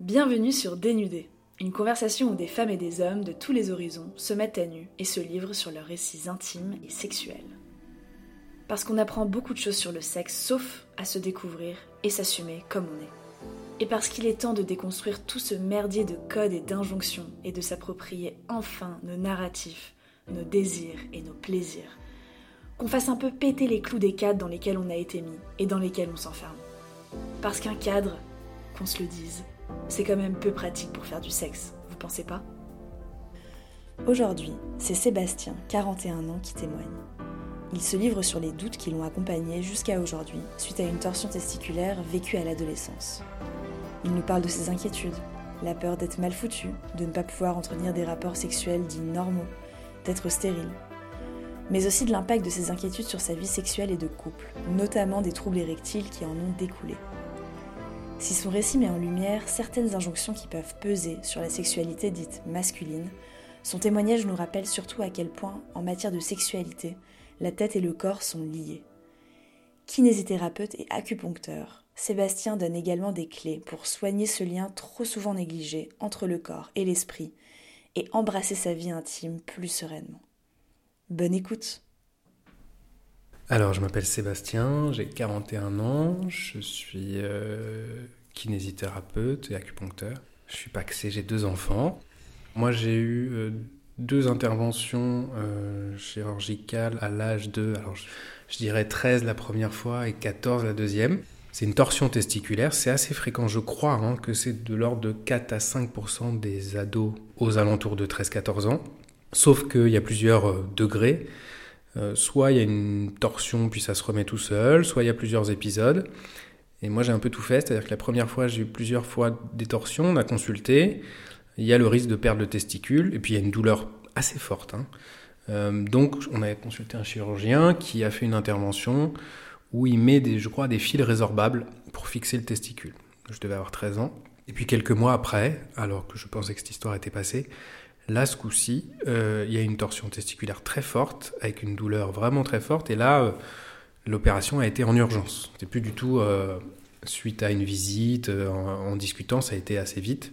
Bienvenue sur Dénudé, une conversation où des femmes et des hommes de tous les horizons se mettent à nu et se livrent sur leurs récits intimes et sexuels. Parce qu'on apprend beaucoup de choses sur le sexe, sauf à se découvrir et s'assumer comme on est. Et parce qu'il est temps de déconstruire tout ce merdier de codes et d'injonctions et de s'approprier enfin nos narratifs, nos désirs et nos plaisirs. Qu'on fasse un peu péter les clous des cadres dans lesquels on a été mis et dans lesquels on s'enferme. Parce qu'un cadre, qu'on se le dise, c'est quand même peu pratique pour faire du sexe, vous pensez pas? Aujourd'hui, c'est Sébastien, 41 ans, qui témoigne. Il se livre sur les doutes qui l'ont accompagné jusqu'à aujourd'hui suite à une torsion testiculaire vécue à l'adolescence. Il nous parle de ses inquiétudes, la peur d'être mal foutu, de ne pas pouvoir entretenir des rapports sexuels dits normaux, d'être stérile, mais aussi de l'impact de ses inquiétudes sur sa vie sexuelle et de couple, notamment des troubles érectiles qui en ont découlé. Si son récit met en lumière certaines injonctions qui peuvent peser sur la sexualité dite masculine, son témoignage nous rappelle surtout à quel point, en matière de sexualité, la tête et le corps sont liés. Kinésithérapeute et acupuncteur, Sébastien donne également des clés pour soigner ce lien trop souvent négligé entre le corps et l'esprit et embrasser sa vie intime plus sereinement. Bonne écoute alors, je m'appelle Sébastien, j'ai 41 ans, je suis euh, kinésithérapeute et acupuncteur. Je suis paxé, j'ai deux enfants. Moi, j'ai eu euh, deux interventions euh, chirurgicales à l'âge de, alors je, dirais 13 la première fois et 14 la deuxième. C'est une torsion testiculaire, c'est assez fréquent, je crois hein, que c'est de l'ordre de 4 à 5% des ados aux alentours de 13-14 ans. Sauf qu'il y a plusieurs degrés. Euh, soit il y a une torsion puis ça se remet tout seul, soit il y a plusieurs épisodes. Et moi j'ai un peu tout fait, c'est-à-dire que la première fois j'ai eu plusieurs fois des torsions, on a consulté, il y a le risque de perdre le testicule, et puis il y a une douleur assez forte. Hein. Euh, donc on a consulté un chirurgien qui a fait une intervention où il met des, je crois, des fils résorbables pour fixer le testicule. Je devais avoir 13 ans. Et puis quelques mois après, alors que je pensais que cette histoire était passée, Là, ce coup-ci, euh, il y a une torsion testiculaire très forte, avec une douleur vraiment très forte. Et là, euh, l'opération a été en urgence. C'était plus du tout euh, suite à une visite, en, discutant, ça a été assez vite.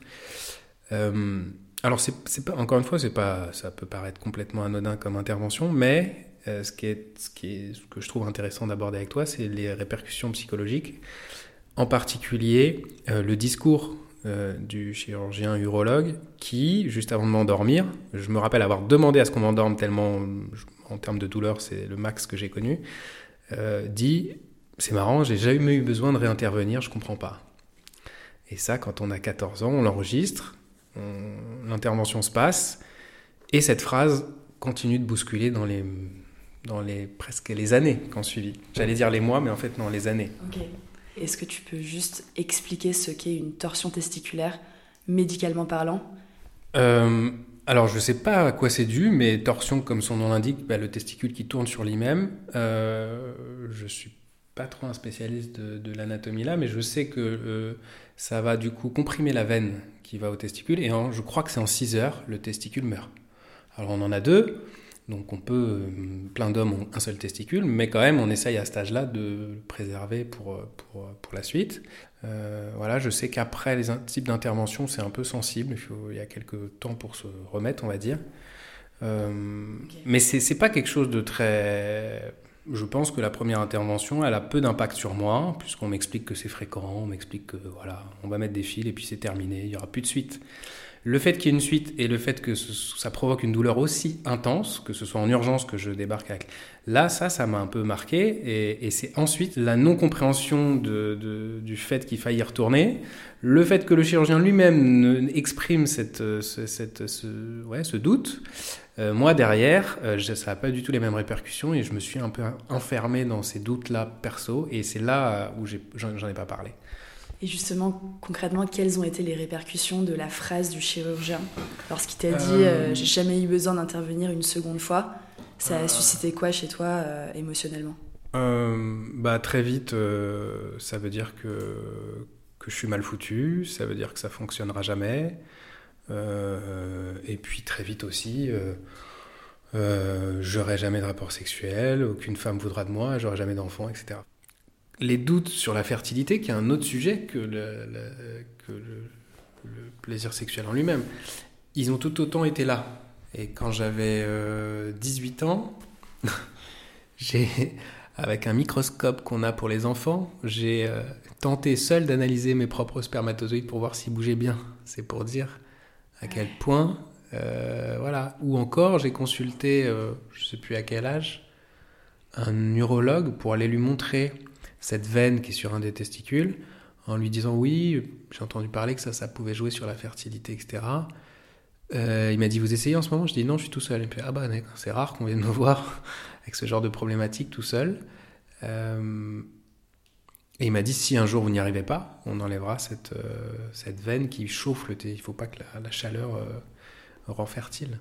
alors, c'est, pas, encore une fois, c'est pas, ça peut paraître complètement anodin comme intervention, mais ce, qui est, ce, qui ce que je trouve intéressant d'aborder avec toi, c'est les répercussions psychologiques. En particulier, le discours euh, du chirurgien urologue qui, juste avant de m'endormir, je me rappelle avoir demandé à ce qu'on m'endorme tellement, en termes de douleur, c'est le max que j'ai connu, euh, dit C'est marrant, j'ai jamais eu besoin de réintervenir, je comprends pas. Et ça, quand on a 14 ans, on l'enregistre, l'intervention se passe, et cette phrase continue de bousculer dans les, dans les presque les années qui ont suivi. J'allais dire les mois, mais en fait, non, les années. Est-ce que tu peux juste expliquer ce qu'est une torsion testiculaire, médicalement parlant? Euh, Alors, je ne sais pas à quoi c'est dû, mais torsion, comme son nom l'indique, bah, le testicule qui tourne sur lui-même. Euh, je ne suis pas trop un spécialiste de, l'anatomie là, mais je sais que euh, ça va du coup comprimer la veine qui va au testicule, et je crois que c'est en 6 heures, le testicule meurt. Alors, on en a deux. Donc on peut, euh, plein d'hommes ont un seul testicule, mais quand même on essaye à cet âge-là de le préserver pour, euh, pour, euh, pour la suite. voilà, je sais qu'après les types d'intervention c'est un peu sensible, il, faut, il, y a quelques temps pour se remettre on va dire. Mais c'est pas quelque chose de très... Je pense que la première intervention, elle a peu d'impact sur moi, puisqu'on m'explique que c'est fréquent, on m'explique que voilà, on va mettre des fils et puis c'est terminé, il n'y aura plus de suite. Le fait qu'il y ait une suite et le fait que ça provoque une douleur aussi intense, que ce soit en urgence que je débarque là, ça, ça m'a un peu marqué. Et, c'est ensuite la non-compréhension du fait qu'il faille y retourner, le fait que le chirurgien lui-même exprime cette, ce, ouais, ce doute. Euh, moi, derrière, euh, ça n'a pas du tout les mêmes répercussions et je me suis un peu enfermé dans ces doutes-là perso. Et c'est là où j'en ai pas parlé. Et justement, concrètement, quelles ont été les répercussions de la phrase du chirurgien lorsqu'il t'a dit euh, J'ai jamais eu besoin d'intervenir une seconde fois Ça a euh. suscité quoi chez toi euh, émotionnellement? Bah, Très vite, ça veut dire que, que je suis mal foutu, ça veut dire que ça fonctionnera jamais. et puis très vite aussi, j'aurai jamais de rapport sexuel, aucune femme voudra de moi, j'aurai jamais d'enfant, etc les doutes sur la fertilité, qui est un autre sujet que, le plaisir sexuel en lui-même. Ils ont tout autant été là. Et quand j'avais 18 ans, j'ai, avec un microscope qu'on a pour les enfants, j'ai tenté seul d'analyser mes propres spermatozoïdes pour voir s'ils bougeaient bien. C'est pour dire à quel point, euh, voilà. Ou encore, j'ai consulté, euh, je ne sais plus à quel âge, un neurologue pour aller lui montrer cette veine qui est sur un des testicules, en lui disant oui, j'ai entendu parler que ça, ça pouvait jouer sur la fertilité, etc. Euh, il m'a dit vous essayez en ce moment? Je dis non, je suis tout seul. Il me ah bah c'est rare qu'on vienne me voir avec ce genre de problématique tout seul. Et il m'a dit si un jour vous n'y arrivez pas, on enlèvera cette, euh, cette veine qui chauffe le thé. Il ne faut pas que la, chaleur euh, rend fertile.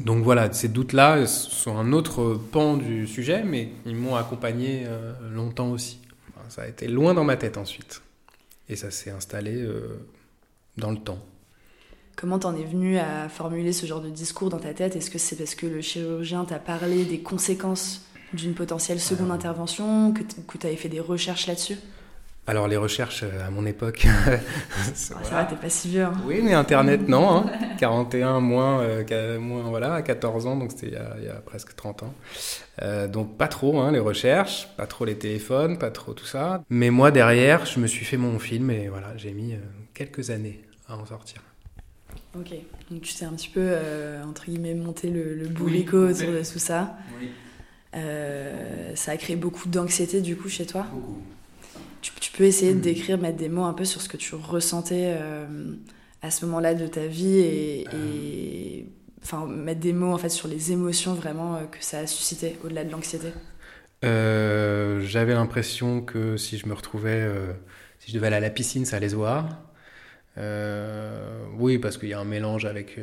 Donc voilà, ces doutes-là sont un autre pan du sujet, mais ils m'ont accompagné euh, longtemps aussi. ça a été loin dans ma tête ensuite. Et ça s'est installé dans le temps. Comment t'en es venu à formuler ce genre de discours dans ta tête? Est-ce que c'est parce que le chirurgien t'a parlé des conséquences d'une potentielle seconde intervention, que tu avais fait des recherches là-dessus? Alors les recherches euh, à mon époque... ça va, t'es pas si vieux. Hein. Oui, mais Internet, non. 41 hein. moins, euh, moins, voilà, à 14 ans, donc c'était il, y a presque 30 ans. Euh, donc pas trop hein, les recherches, pas trop les téléphones, pas trop tout ça. Mais moi, derrière, je me suis fait mon film et voilà, j'ai mis quelques années à en sortir. Ok, donc tu t'es un petit peu, entre guillemets, monté le, le boulico autour de tout ça. Oui. Euh, ça a créé beaucoup d'anxiété du coup chez toi? Beaucoup. Tu, peux essayer de mm. décrire, mettre des mots un peu sur ce que tu ressentais euh, à ce moment-là de ta vie et, euh. enfin mettre des mots en fait sur les émotions vraiment que ça a suscité au-delà de l'anxiété. J'avais l'impression que si je me retrouvais, si je devais aller à la piscine, ça allait se voir. oui, parce qu'il y a un mélange avec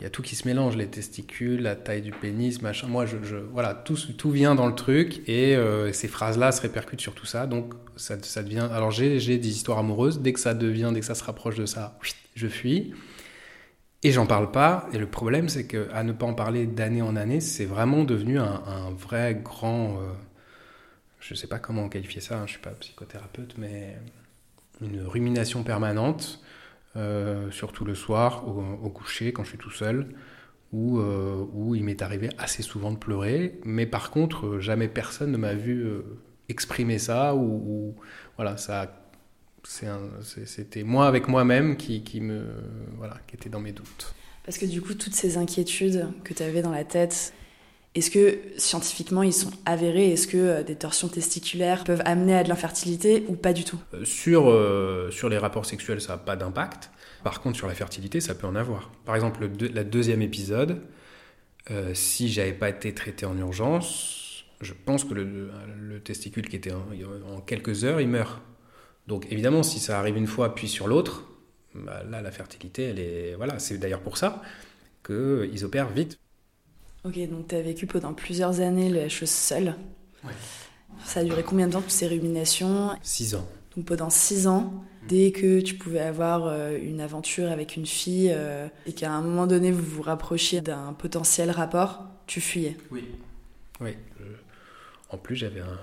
il y a tout qui se mélange, les testicules, la taille du pénis, machin. Moi, je, voilà, tout, tout vient dans le truc et euh, ces phrases-là se répercutent sur tout ça. Donc, ça, devient. Alors, j'ai des histoires amoureuses. Dès que ça devient, dès que ça se rapproche de ça, je fuis. Et j'en parle pas. Et le problème, c'est que à ne pas en parler d'année en année, c'est vraiment devenu un, vrai grand. Euh, je sais pas comment qualifier ça. hein, je suis pas psychothérapeute, mais une rumination permanente euh, surtout le soir, au, coucher, quand je suis tout seul, où, euh, où il m'est arrivé assez souvent de pleurer, mais par contre, euh, jamais personne ne m'a vu exprimer ça, ou, voilà, ça c'était moi avec moi-même qui, qui, me voilà qui était dans mes doutes. Parce que du coup, toutes ces inquiétudes que tu avais dans la tête, est-ce que scientifiquement ils sont avérés? Est-ce que des torsions testiculaires peuvent amener à de l'infertilité ou pas du tout? Sur, sur les rapports sexuels, ça n'a pas d'impact. Par contre, sur la fertilité, ça peut en avoir. Par exemple, le, la deuxième épisode, euh, si j'avais pas été traité en urgence, je pense que le, testicule qui était en, quelques heures, il meurt. Donc évidemment, si ça arrive une fois puis sur l'autre, bah, là, la fertilité, elle est... Voilà, c'est d'ailleurs pour ça qu'ils opèrent vite. Ok, donc tu as vécu pendant plusieurs années la chose seule. Ouais. Ça a duré combien de temps toutes ces ruminations? Six ans. Donc pendant six ans, dès que tu pouvais avoir euh, une aventure avec une fille euh, et qu'à un moment donné vous vous rapprochiez d'un potentiel rapport, tu fuyais. Oui. Oui. En plus, j'avais un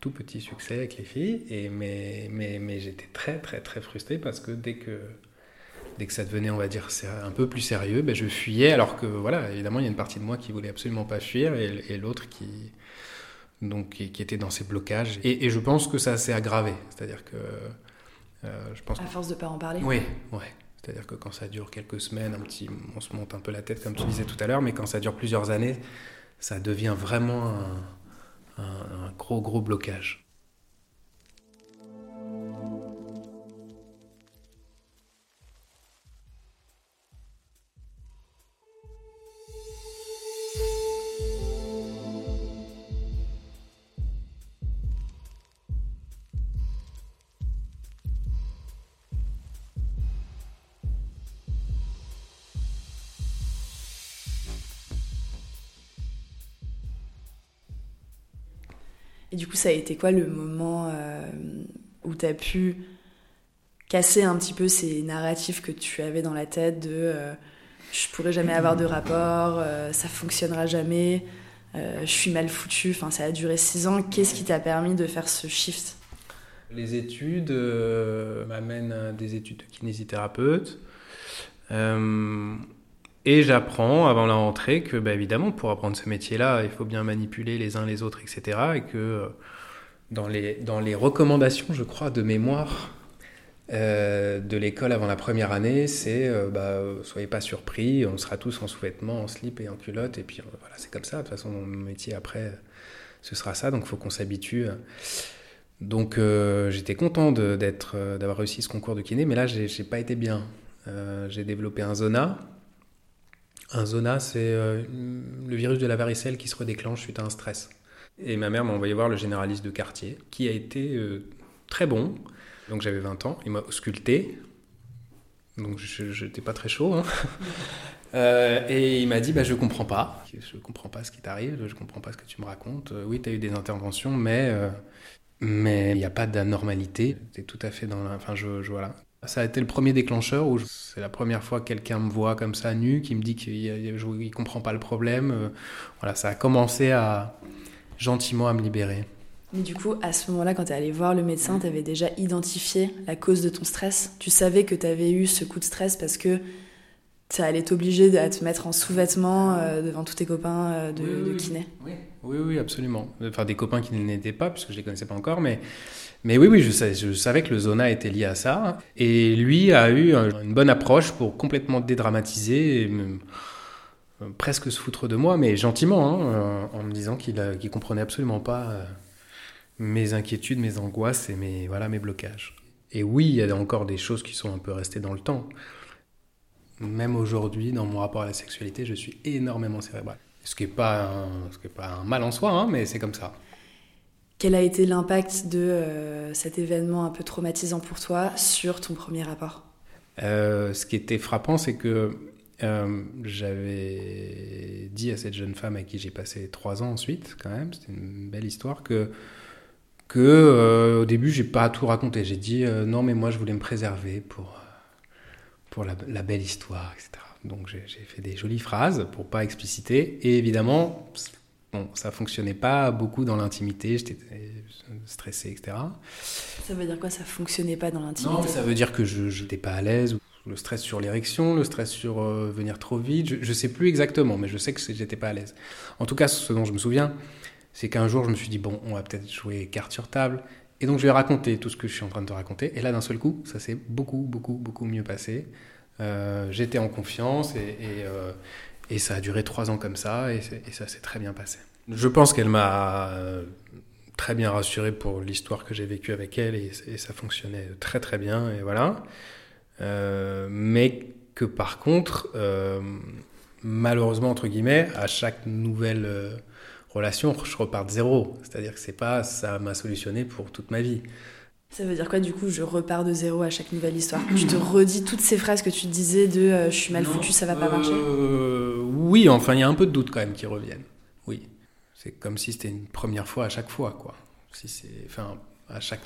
tout petit succès avec les filles, et, mais, mais, mais j'étais très très très frustré parce que dès que, dès que ça devenait, on va dire, un peu plus sérieux, ben, je fuyais alors que, voilà, évidemment, il y a une partie de moi qui voulait absolument pas fuir et, et l'autre qui donc qui, était dans ces blocages. Et, je pense que ça s'est aggravé. C'est-à-dire que euh, je pense. À force de pas en parler. Oui, ouais. C'est-à-dire que quand ça dure quelques semaines, un petit, on se monte un peu la tête comme tu disais tout à l'heure, mais quand ça dure plusieurs années, ça devient vraiment un gros gros blocage. Du coup, ça a été quoi le moment euh, où tu as pu casser un petit peu ces narratifs que tu avais dans la tête de euh, je pourrais jamais avoir de rapport, euh, ça fonctionnera jamais, je suis mal foutu. Enfin, ça a duré six ans. Qu'est-ce qui t'a permis de faire ce shift? Les études m'amènent à des études de kinésithérapeute. Et j'apprends avant la rentrée que, bah, évidemment, pour apprendre ce métier-là, il faut bien manipuler les uns les autres, etc. Et que dans les, dans les recommandations, je crois, de mémoire, euh, de l'école avant la première année, c'est euh, bah, soyez pas surpris, on sera tous en sous-vêtements, en slip et en culotte, et puis euh, voilà, c'est comme ça. De toute façon, mon métier après, ce sera ça, donc il faut qu'on s'habitue. Donc j'étais content d'avoir réussi ce concours de kiné, mais là, j'ai pas été bien. j'ai développé un zona. Un zona, c'est le virus de la varicelle qui se redéclenche suite à un stress. Et ma mère m'a envoyé voir le généraliste de quartier, qui a été très bon. Donc j'avais 20 ans, il m'a ausculté, donc je n'étais pas très chaud. Hein. Euh, et il m'a dit bah, Je comprends pas, je comprends pas ce qui t'arrive, je comprends pas ce que tu me racontes. Euh, oui, tu eu des interventions, mais euh, mais il n'y a pas d'anormalité. Tu es tout à fait dans la. Enfin, je, voilà. Ça a été le premier déclencheur où c'est la première fois que quelqu'un me voit comme ça nu, qui me dit qu'il ne comprend pas le problème. Voilà, ça a commencé à gentiment à me libérer. Mais du coup, à ce moment-là, quand tu es allé voir le médecin, tu avais déjà identifié la cause de ton stress? Tu savais que tu avais eu ce coup de stress parce que tu allais t'obliger à te mettre en sous-vêtements euh, devant tous tes copains euh, de, kiné? Oui. oui. oui, absolument. Enfin, des copains qui ne l'étaient pas, puisque je ne les connaissais pas encore, mais, mais oui, oui, je savais, que le zona était lié à ça. Et lui a eu une bonne approche pour complètement dédramatiser. Euh, presque se foutre de moi, mais gentiment, hein, en me disant qu'il ne comprenait absolument pas mes inquiétudes, mes angoisses et mes, voilà, mes blocages. Et oui, il y a encore des choses qui sont un peu restées dans le temps. Même aujourd'hui, dans mon rapport à la sexualité, je suis énormément cérébral. Ce qui n'est pas, un, pas un mal en soi, hein, mais c'est comme ça. Quel a été l'impact de euh, cet événement un peu traumatisant pour toi sur ton premier rapport? Euh, Ce qui était frappant, c'est que euh, j'avais dit à cette jeune femme avec qui j'ai passé trois ans ensuite, quand même, c'était une belle histoire, que que euh, au début j'ai pas tout raconté. J'ai dit non mais moi je voulais me préserver pour pour la, belle histoire, etc. Donc j'ai fait des jolies phrases pour pas expliciter. Et évidemment, bon, ça fonctionnait pas beaucoup dans l'intimité. J'étais stressé, etc. Ça veut dire quoi Ça fonctionnait pas dans l'intimité? Non, ça veut dire que je n'étais pas à l'aise. Le stress sur l'érection, le stress sur venir trop vite. Je, je sais plus exactement, mais je sais que j'étais pas à l'aise. En tout cas, ce dont je me souviens, c'est qu'un jour, je me suis dit, bon, on va peut-être jouer carte sur table. Et donc, je vais raconter tout ce que je suis en train de te raconter. Et là, d'un seul coup, ça s'est beaucoup, beaucoup, beaucoup mieux passé. Euh, j'étais en confiance et, euh, et, ça a duré trois ans comme ça et, ça s'est très bien passé. Je pense qu'elle m'a euh, très bien rassuré pour l'histoire que j'ai vécue avec elle et, ça fonctionnait très très bien et voilà. mais que par contre, malheureusement entre guillemets, à chaque nouvelle relation, je repars de zéro. C'est-à-dire que c'est pas ça m'a solutionné pour toute ma vie. Ça veut dire quoi du coup Je repars de zéro à chaque nouvelle histoire? tu te redis toutes ces phrases que tu disais de euh, je suis mal foutu, ça va pas marcher? Euh, oui, enfin il y a un peu de doute quand même qui reviennent. Oui, c'est comme si c'était une première fois à chaque fois quoi. Si c'est, enfin à chaque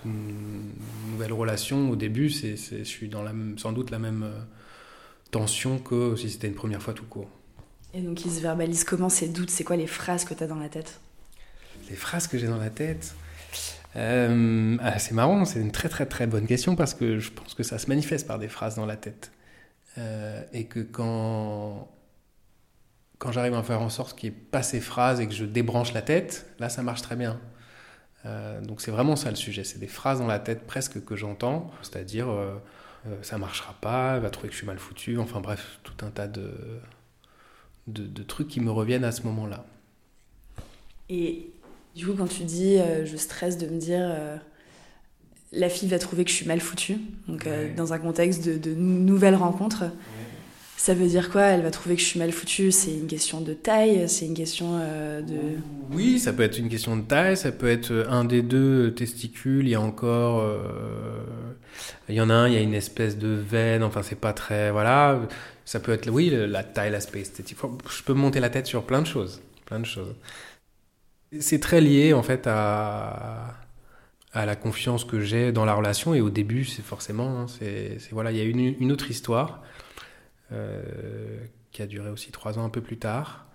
nouvelle relation au début, c'est, je suis dans la, sans doute la même euh, tension que si c'était une première fois tout court. Et donc, ils se verbalisent comment ces doutes? C'est quoi les phrases que tu as dans la tête? Les phrases que j'ai dans la tête? Euh, ah, C'est marrant, c'est une très très très bonne question parce que je pense que ça se manifeste par des phrases dans la tête. Euh, et que quand, quand j'arrive à faire en sorte qu'il n'y ait pas ces phrases et que je débranche la tête, là ça marche très bien. Euh, donc c'est vraiment ça le sujet, c'est des phrases dans la tête presque que j'entends, c'est-à-dire ça marchera pas, va trouver que je suis mal foutu, enfin bref, tout un tas de, de, trucs qui me reviennent à ce moment-là. Et du coup, quand tu dis euh, je stresse de me dire euh, la fille va trouver que je suis mal foutue, donc euh, dans un contexte de, de nouvelles rencontres, ça veut dire quoi? Elle va trouver que je suis mal foutue C'est une question de taille C'est une question de. Oui, ça peut être une question de taille, ça peut être un des deux testicules, il y a encore. Il y en a un, il y a une espèce de veine, enfin c'est pas très. Voilà. Ça peut être, oui, la taille, l'aspect esthétique. Je peux monter la tête sur plein de choses. Plein de choses. C'est très lié, en fait, à, la confiance que j'ai dans la relation. Et au début, c'est forcément, hein, c'est, voilà, il y a une, une autre histoire euh, qui a duré aussi trois ans un peu plus tard,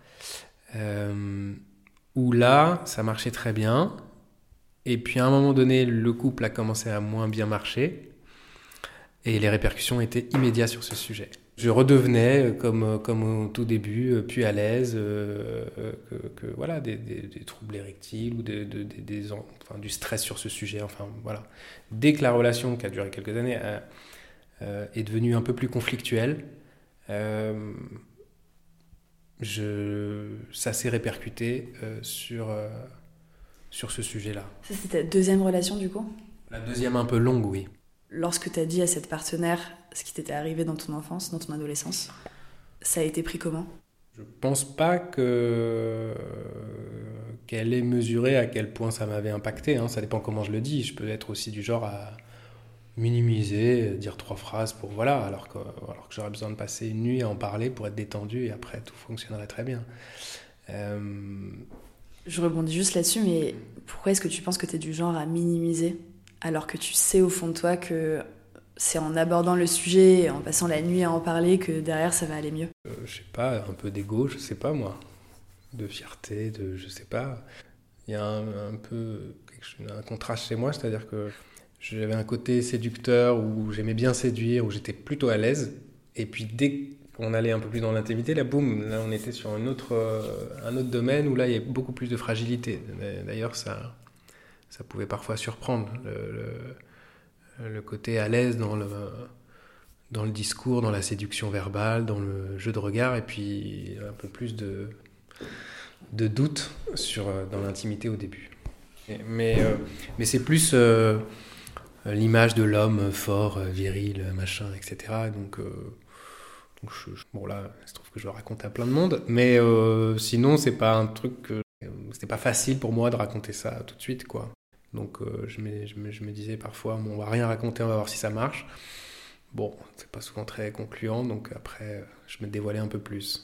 euh, où là, ça marchait très bien. Et puis à un moment donné, le couple a commencé à moins bien marcher. Et les répercussions étaient immédiates sur ce sujet. Je redevenais, euh, comme, euh, comme au tout début, euh, plus à l'aise, que, voilà, des, troubles érectiles ou des, des, enfin, du stress sur ce sujet. Enfin, voilà. Dès que la relation, qui a duré quelques années, est devenue un peu plus conflictuelle, je, ça s'est répercuté sur, sur ce sujet-là. Ça, c'était ta deuxième relation, du coup? La deuxième un peu longue, oui lorsque tu as dit à cette partenaire ce qui t'était arrivé dans ton enfance, dans ton adolescence, ça a été pris comment? Je pense pas que qu'elle ait mesuré à quel point ça m'avait impacté. Hein. Ça dépend comment je le dis. Je peux être aussi du genre à minimiser, dire trois phrases pour voilà, alors que, alors que j'aurais besoin de passer une nuit à en parler pour être détendu et après tout fonctionnerait très bien. Euh, je rebondis juste là-dessus, mais pourquoi est-ce que tu penses que tu es du genre à minimiser alors que tu sais au fond de toi que c'est en abordant le sujet et en passant la nuit à en parler que derrière ça va aller mieux euh, Je sais pas, un peu d'ego, je sais pas moi. De fierté, de je sais pas. Il y a un, peu un contraste chez moi, c'est-à-dire que j'avais un côté séducteur où j'aimais bien séduire, où j'étais plutôt à l'aise. Et puis dès qu'on allait un peu plus dans l'intimité, là, boum, là on était sur un autre, euh, un autre domaine où là il y a beaucoup plus de fragilité. D'ailleurs, ça, ça pouvait parfois surprendre côté à l'aise dans le, dans le discours, dans la séduction verbale, dans le jeu de regard, et puis un peu plus de, de doute sur, dans l'intimité au début. Mais, euh, mais c'est plus euh, l'image de l'homme fort, viril, machin, etc. Donc, euh, bon là, il se trouve que je le raconte à plein de monde, mais sinon, c'est pas un truc c'était pas facile pour moi de raconter ça tout de suite, quoi. Donc euh, je, me, je, me, je, me, disais parfois, bon, on va rien raconter, on va voir si ça marche. Bon, c'est pas souvent très concluant, donc après, je me dévoilais un peu plus.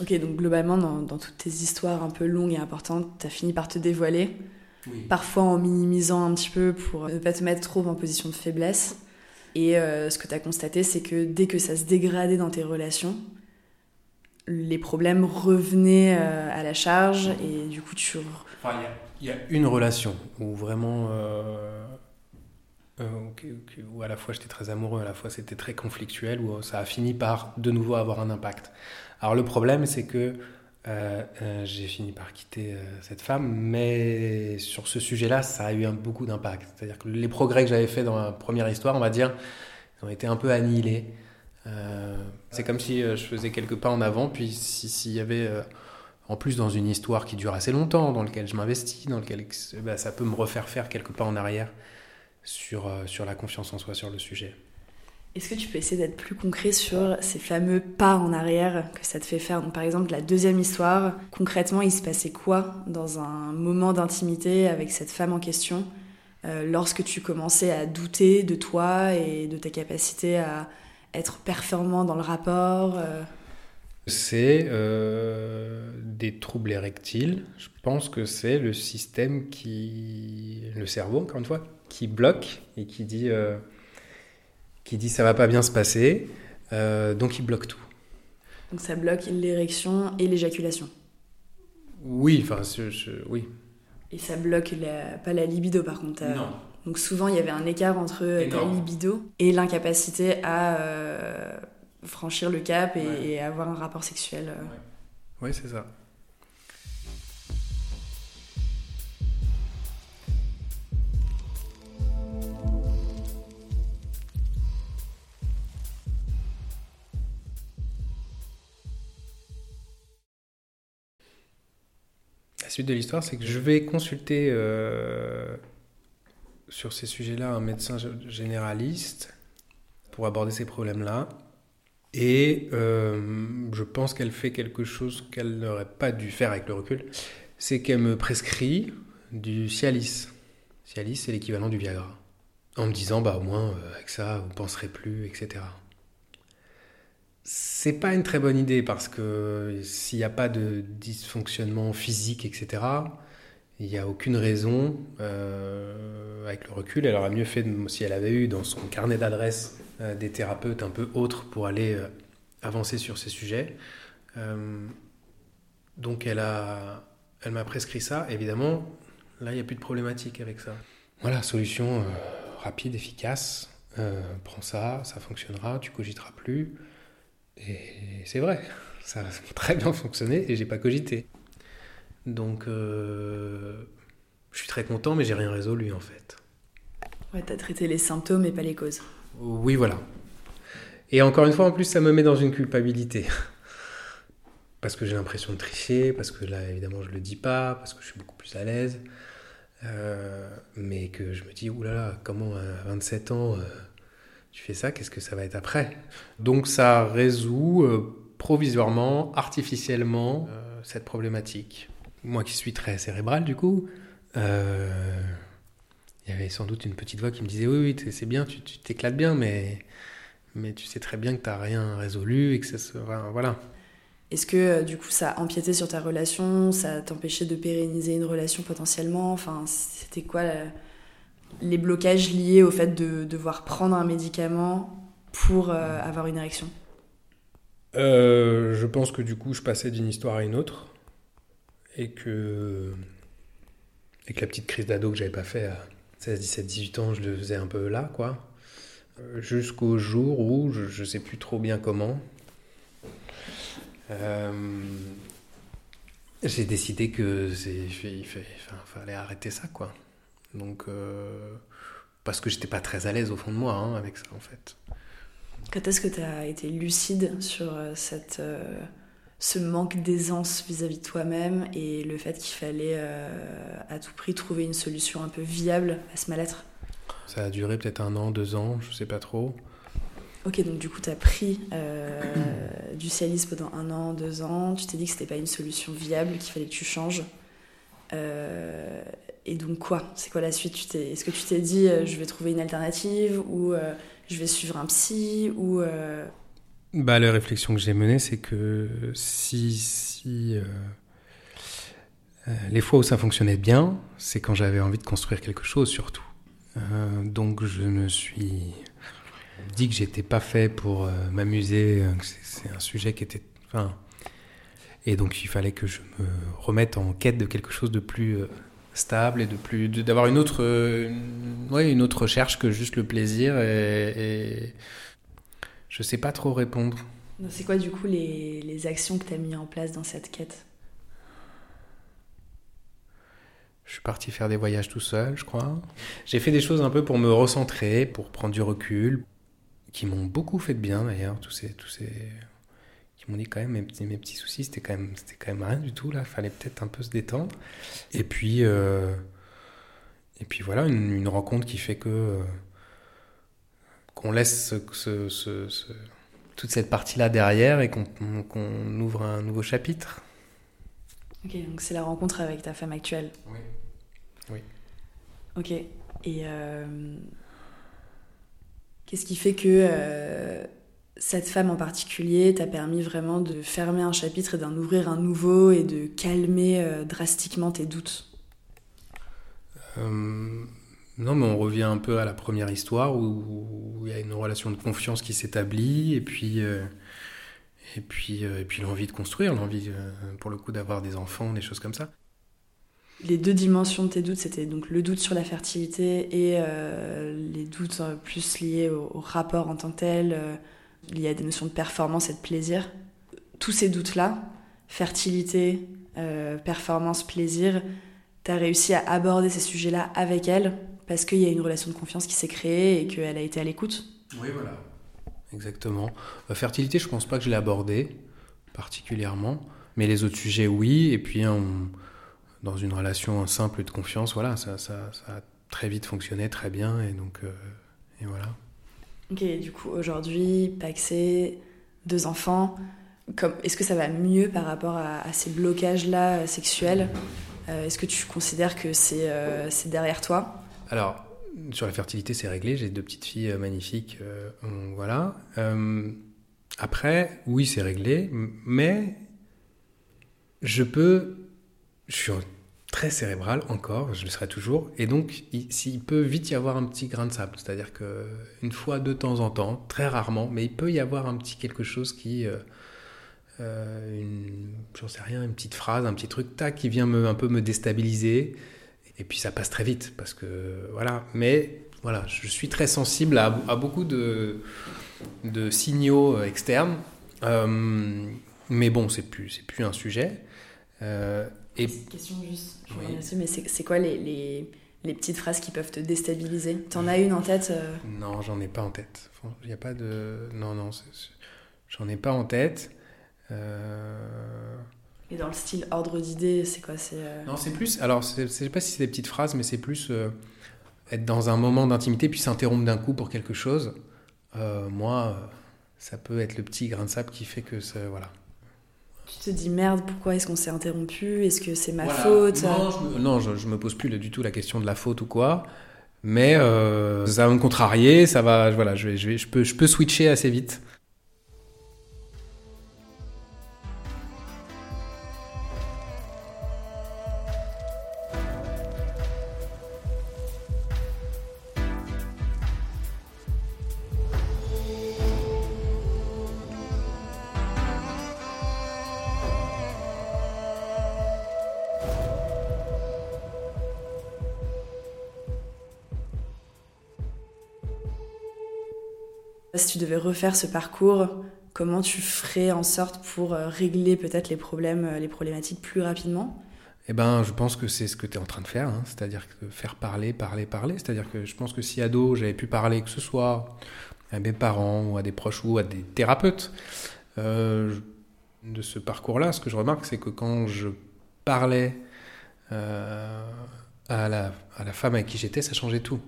Ok, donc globalement, dans, dans, toutes tes histoires un peu longues et importantes, tu as fini par te dévoiler, parfois en minimisant un petit peu pour ne pas te mettre trop en position de faiblesse. Et euh, ce que tu as constaté, c'est que dès que ça se dégradait dans tes relations, les problèmes revenaient euh, à la charge et du coup tu... Enfin, il y a une relation où vraiment, euh, euh, où à la fois j'étais très amoureux, à la fois c'était très conflictuel, où ça a fini par de nouveau avoir un impact. Alors le problème, c'est que euh, j'ai fini par quitter cette femme, mais sur ce sujet-là, ça a eu beaucoup d'impact. C'est-à-dire que les progrès que j'avais faits dans la première histoire, on va dire, ils ont été un peu annihilés. c'est comme si je faisais quelques pas en avant, puis s'il y avait en plus dans une histoire qui dure assez longtemps, dans laquelle je m'investis, dans lequel bah, ça peut me refaire faire quelques pas en arrière sur, euh, sur la confiance en soi sur le sujet. Est-ce que tu peux essayer d'être plus concret sur ces fameux pas en arrière que ça te fait faire? Par exemple, la deuxième histoire, concrètement, il se passait quoi dans un moment d'intimité avec cette femme en question euh, lorsque tu commençais à douter de toi et de ta capacité à être performant dans le rapport euh? C'est euh, des troubles érectiles. Je pense que c'est le système qui, le cerveau encore une fois, qui bloque et qui dit, euh, qui dit ça va pas bien se passer, euh, donc il bloque tout. Donc ça bloque l'érection et l'éjaculation. Oui, enfin, oui. Et ça bloque pas la libido par contre. Non. Donc souvent il y avait un écart entre ta libido et l'incapacité à franchir le cap et, avoir un rapport sexuel. Euh. Oui, c'est ça. La suite de l'histoire, c'est que je vais consulter euh, sur ces sujets-là un médecin généraliste pour aborder ces problèmes-là. Et euh, je pense qu'elle fait quelque chose qu'elle n'aurait pas dû faire avec le recul. C'est qu'elle me prescrit du Cialis. Cialis, c'est l'équivalent du Viagra. En me disant, bah au moins, euh, avec ça, vous ne penserez plus, etc. C'est pas une très bonne idée parce que s'il n'y a pas de dysfonctionnement physique, etc., il n'y a aucune raison, euh, avec le recul, elle aurait mieux fait, si elle avait eu dans son carnet d'adresses euh, des thérapeutes un peu autres pour aller euh, avancer sur ces sujets. donc elle a, elle m'a prescrit ça. Évidemment, Là, il n'y a plus de problématique avec ça. Voilà, solution rapide, efficace. prends ça, ça fonctionnera, tu cogiteras plus. Et c'est vrai, ça a très bien fonctionné et j'ai pas cogité. Donc, je suis très content, mais j'ai rien résolu en fait. Ouais, t'as traité les symptômes et pas les causes. Oui, voilà. Et encore une fois, en plus, ça me met dans une culpabilité. parce que j'ai l'impression de tricher, parce que là, évidemment, je le dis pas, parce que je suis beaucoup plus à l'aise. Euh, mais que je me dis, oulala, comment à 27 ans, euh, tu fais ça, qu'est-ce que ça va être après? Donc ça résout euh, provisoirement, artificiellement, cette problématique. Moi qui suis très cérébral, du coup, il y avait sans doute une petite voix qui me disait, oui, oui, c'est bien, tu t'éclates bien, mais mais tu sais très bien que tu n'as rien résolu et que ça sera. Voilà. Est-ce que euh, du coup ça a empiété sur ta relation Ça t'empêchait de pérenniser une relation potentiellement? Enfin, c'était quoi les blocages liés au fait de devoir prendre un médicament pour euh, avoir une érection? Euh, Je pense que du coup je passais d'une histoire à une autre et que, et la petite crise d'ado que j'avais pas fait à 16, 17, 18 ans, je le faisais un peu là, quoi jusqu'au jour où, je ne sais plus trop bien comment, euh, j'ai décidé que il fallait arrêter ça, quoi. Donc, euh, parce que j'étais pas très à l'aise au fond de moi hein, avec ça, en fait. Quand est-ce que tu as été lucide sur euh, cette, ce manque d'aisance vis-à-vis de toi-même et le fait qu'il fallait à tout prix trouver une solution un peu viable à ce mal-être ça a duré peut-être un an, deux ans, je sais pas trop. Ok, donc du coup, tu as pris euh, du Cialis pendant un an, deux ans. Tu t'es dit que c'était pas une solution viable, qu'il fallait que tu changes. Euh, et donc quoi? C'est quoi la suite? Est-ce que tu t'es dit euh, je vais trouver une alternative ou je vais suivre un psy ou Bah la réflexion que j'ai menée, c'est que si si les fois où ça fonctionnait bien, c'est quand j'avais envie de construire quelque chose surtout. Euh, donc je me suis dit que j'étais pas fait pour euh, m'amuser, euh, c'est un sujet qui était... Enfin, et donc il fallait que je me remette en quête de quelque chose de plus stable et de plus d'avoir une autre ouais, une autre recherche que juste le plaisir et, et je sais pas trop répondre. C'est quoi du coup les, les actions que tu as mis en place dans cette quête? Je suis parti faire des voyages tout seul, je crois. J'ai fait des choses un peu pour me recentrer, pour prendre du recul, qui m'ont beaucoup fait de bien d'ailleurs. Tous ces, tous ces, qui m'ont dit quand même mes petits, mes petits soucis, c'était quand même, c'était quand même rien du tout là. Fallait peut-être un peu se détendre. Et puis, euh, et puis voilà, une, rencontre qui fait que euh, qu'on laisse ce, ce, toute cette partie-là derrière et qu'on ouvre un nouveau chapitre. Ok, donc c'est la rencontre avec ta femme actuelle. Oui. Oui. Ok. Et euh, qu'est-ce qui fait que euh, cette femme en particulier t'a permis vraiment de fermer un chapitre et d'en ouvrir un nouveau et de calmer euh, drastiquement tes doutes? Non, mais on revient un peu à la première histoire où, il y a une relation de confiance qui s'établit et puis. et puis, et puis l'envie de construire, l'envie pour le coup d'avoir des enfants, des choses comme ça les deux dimensions de tes doutes, c'était donc le doute sur la fertilité et euh, les doutes euh, plus liés au, rapport en tant que tel, euh, liés à des notions de performance et de plaisir. Tous ces doutes-là, fertilité, performance, plaisir, tu as réussi à aborder ces sujets-là avec elle parce qu'il y a une relation de confiance qui s'est créée et qu'elle a été à l'écoute. Oui, voilà. Exactement. fertilité, je pense pas que je l'ai abordé particulièrement, mais les autres sujets, oui. Et puis, on dans une relation simple de confiance, voilà, ça, ça, a très vite fonctionné, très bien, et donc, euh, et voilà. Ok, du coup, aujourd'hui, paxé, deux enfants, est-ce que ça va mieux par rapport à, ces blocages-là euh, sexuels? Euh, Est-ce que tu considères que c'est c'est derrière toi? Alors, sur la fertilité, c'est réglé, j'ai deux petites filles magnifiques, voilà. après, oui, c'est réglé, mais je peux je suis très cérébral encore, je le serai toujours, et donc il, peut vite y avoir un petit grain de sable, c'est-à-dire que une fois de temps en temps, très rarement, mais il peut y avoir un petit quelque chose qui, euh, euh, sais rien, une petite phrase, un petit truc, tac, qui vient me, un peu me déstabiliser, Et puis ça passe très vite parce que voilà. Mais voilà, je suis très sensible à, beaucoup de, de signaux externes. Euh, mais bon, c'est plus, c'est plus un sujet. Euh, et... Question juste, mais c'est quoi les, les, les, petites phrases qui peuvent te déstabiliser? T'en as une en tête euh? Non, j'en ai pas en tête. Il n'y a pas de. Non, non, j'en ai pas en tête. Et dans le style ordre d'idées, c'est quoi c'est Non, c'est plus. Alors, je sais pas si c'est des petites phrases, mais c'est plus être dans un moment d'intimité puis s'interrompre d'un coup pour quelque chose. moi, ça peut être le petit grain de sable qui fait que ça. Voilà. Tu te dis merde, pourquoi est-ce qu'on s'est interrompu? Est-ce que c'est ma faute? Non, je me, non, je, me pose plus du tout la question de la faute ou quoi. Mais euh, ça va me contrarier, ça va, voilà, je, je, je, peux, je peux switcher assez vite. Si tu devais refaire ce parcours, comment tu ferais en sorte pour euh, régler peut-être les problèmes, euh, les problématiques plus rapidement? Eh ben, je pense que c'est ce que tu es en train de faire, hein. c'est-à-dire faire parler, parler, parler. C'est-à-dire que je pense que si ado, j'avais pu parler, que ce soit à mes parents ou à des proches ou à des thérapeutes, euh, de ce parcours-là, ce que je remarque, c'est que quand je parlais à, la, à la femme avec qui j'étais, ça changeait tout.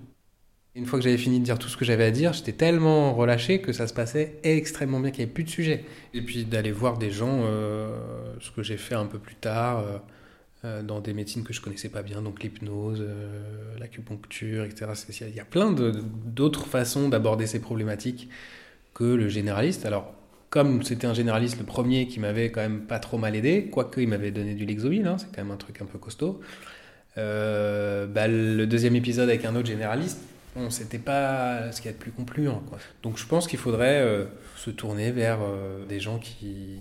Une fois que j'avais fini de dire tout ce que j'avais à dire, j'étais tellement relâché que ça se passait extrêmement bien, qu'il n'y avait plus de sujet. Et puis d'aller voir des gens, euh, ce que j'ai fait un peu plus tard, euh, euh, dans des médecines que je connaissais pas bien, donc l'hypnose, l'acupuncture, etc. Il y a plein d'autres façons d'aborder ces problématiques que le généraliste. Alors, comme c'était un généraliste, le premier qui m'avait quand même pas trop mal aidé, quoique il m'avait donné du Lexomil, hein, c'est quand même un truc un peu costaud. Bah, le deuxième épisode avec un autre généraliste, bon, c'était pas ce qu'il y a de plus concluant. Quoi. Donc je pense qu'il faudrait euh, se tourner vers euh, des gens qui,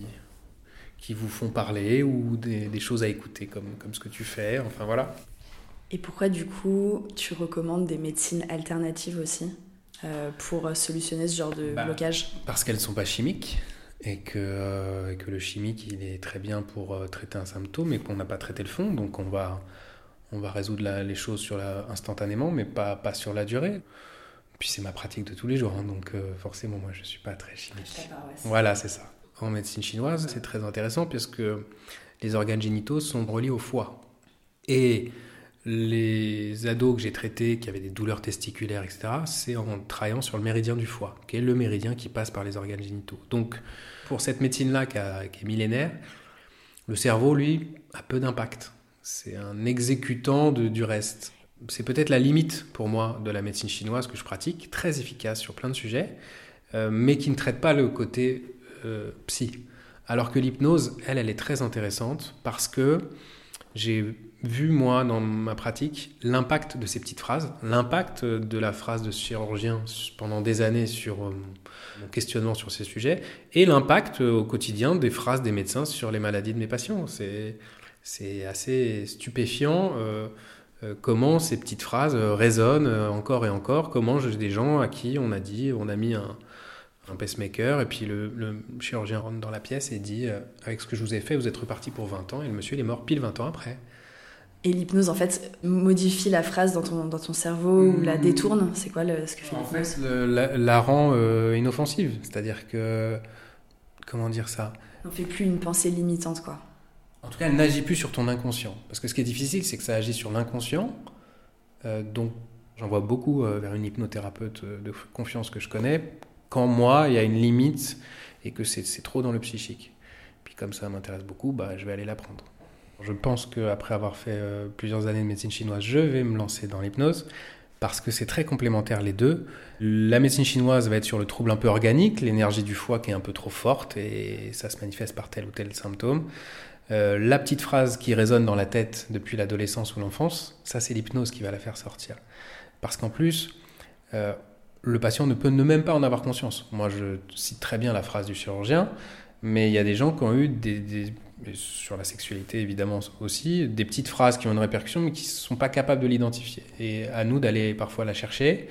qui vous font parler ou des, choses à écouter comme, comme ce que tu fais. Enfin voilà. Et pourquoi du coup tu recommandes des médecines alternatives aussi euh, pour solutionner ce genre de bah, blocage? Parce qu'elles ne sont pas chimiques et que, que le chimique il est très bien pour traiter un symptôme et qu'on n'a pas traité le fond. Donc on va on va résoudre les choses sur la, instantanément, mais pas, pas sur la durée. Puis c'est ma pratique de tous les jours, hein, donc euh, forcément, moi, je ne suis pas très chimique. Voilà, c'est ça. En médecine chinoise, c'est très intéressant puisque les organes génitaux sont reliés au foie. Et les ados que j'ai traités qui avaient des douleurs testiculaires, etc., c'est en travaillant sur le méridien du foie, qui est le méridien qui passe par les organes génitaux. Donc, pour cette médecine-là qui, qui, est millénaire, le cerveau, lui, a peu d'impact c'est un exécutant de, du reste. C'est peut-être la limite pour moi de la médecine chinoise que je pratique, très efficace sur plein de sujets, euh, mais qui ne traite pas le côté euh, psy. Alors que l'hypnose, elle, elle est très intéressante parce que j'ai vu, moi, dans ma pratique, l'impact de ces petites phrases, l'impact de la phrase de chirurgien pendant des années sur euh, mon questionnement sur ces sujets, et l'impact au quotidien des phrases des médecins sur les maladies de mes patients. C'est c'est assez stupéfiant euh, euh, comment ces petites phrases euh, résonnent encore et encore. Comment j'ai des gens à qui on a dit, on a mis un, pacemaker, et puis le, chirurgien rentre dans la pièce et dit Avec ce que je vous ai fait, vous êtes reparti pour 20 ans, et le monsieur il est mort pile 20 ans après. Et l'hypnose, en fait, modifie la phrase dans ton, dans ton cerveau ou la hmm. détourne C'est quoi le, ce que fait En fait, la, la, rend inoffensive. C'est-à-dire que. Comment dire ça? On fait plus une pensée limitante, quoi. En tout cas, elle n'agit plus sur ton inconscient. Parce que ce qui est difficile, c'est que ça agit sur l'inconscient. Euh, donc, j'en vois beaucoup euh, vers une hypnothérapeute euh, de confiance que je connais. Quand moi, il y a une limite et que c'est trop dans le psychique. Puis comme ça m'intéresse beaucoup, bah, je vais aller l'apprendre. Je pense qu'après avoir fait plusieurs années de médecine chinoise, je vais me lancer dans l'hypnose parce que c'est très complémentaire les deux. La médecine chinoise va être sur le trouble un peu organique, l'énergie du foie qui est un peu trop forte et ça se manifeste par tel ou tel symptôme. Euh, la petite phrase qui résonne dans la tête depuis l'adolescence ou l'enfance, ça c'est l'hypnose qui va la faire sortir. Parce qu'en plus, euh, le patient ne peut ne même pas en avoir conscience. Moi je cite très bien la phrase du chirurgien, mais il y a des gens qui ont eu des, sur la sexualité évidemment aussi, des petites phrases qui ont une répercussion mais qui ne sont pas capables de l'identifier. Et à nous d'aller parfois la chercher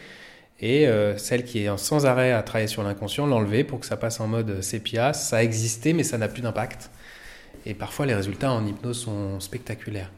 et euh, celle qui est sans arrêt à travailler sur l'inconscient, l'enlever pour que ça passe en mode sépia. Ça a existé mais ça n'a plus d'impact. Et parfois les résultats en hypnose sont spectaculaires.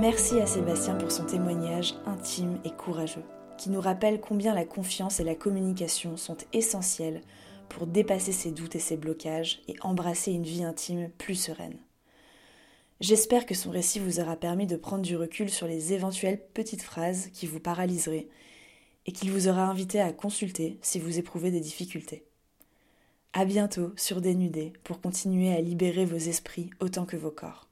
Merci à Sébastien pour son témoignage intime et courageux, qui nous rappelle combien la confiance et la communication sont essentielles pour dépasser ses doutes et ses blocages et embrasser une vie intime plus sereine. J'espère que son récit vous aura permis de prendre du recul sur les éventuelles petites phrases qui vous paralyseraient et qu'il vous aura invité à consulter si vous éprouvez des difficultés. À bientôt sur Dénudé pour continuer à libérer vos esprits autant que vos corps.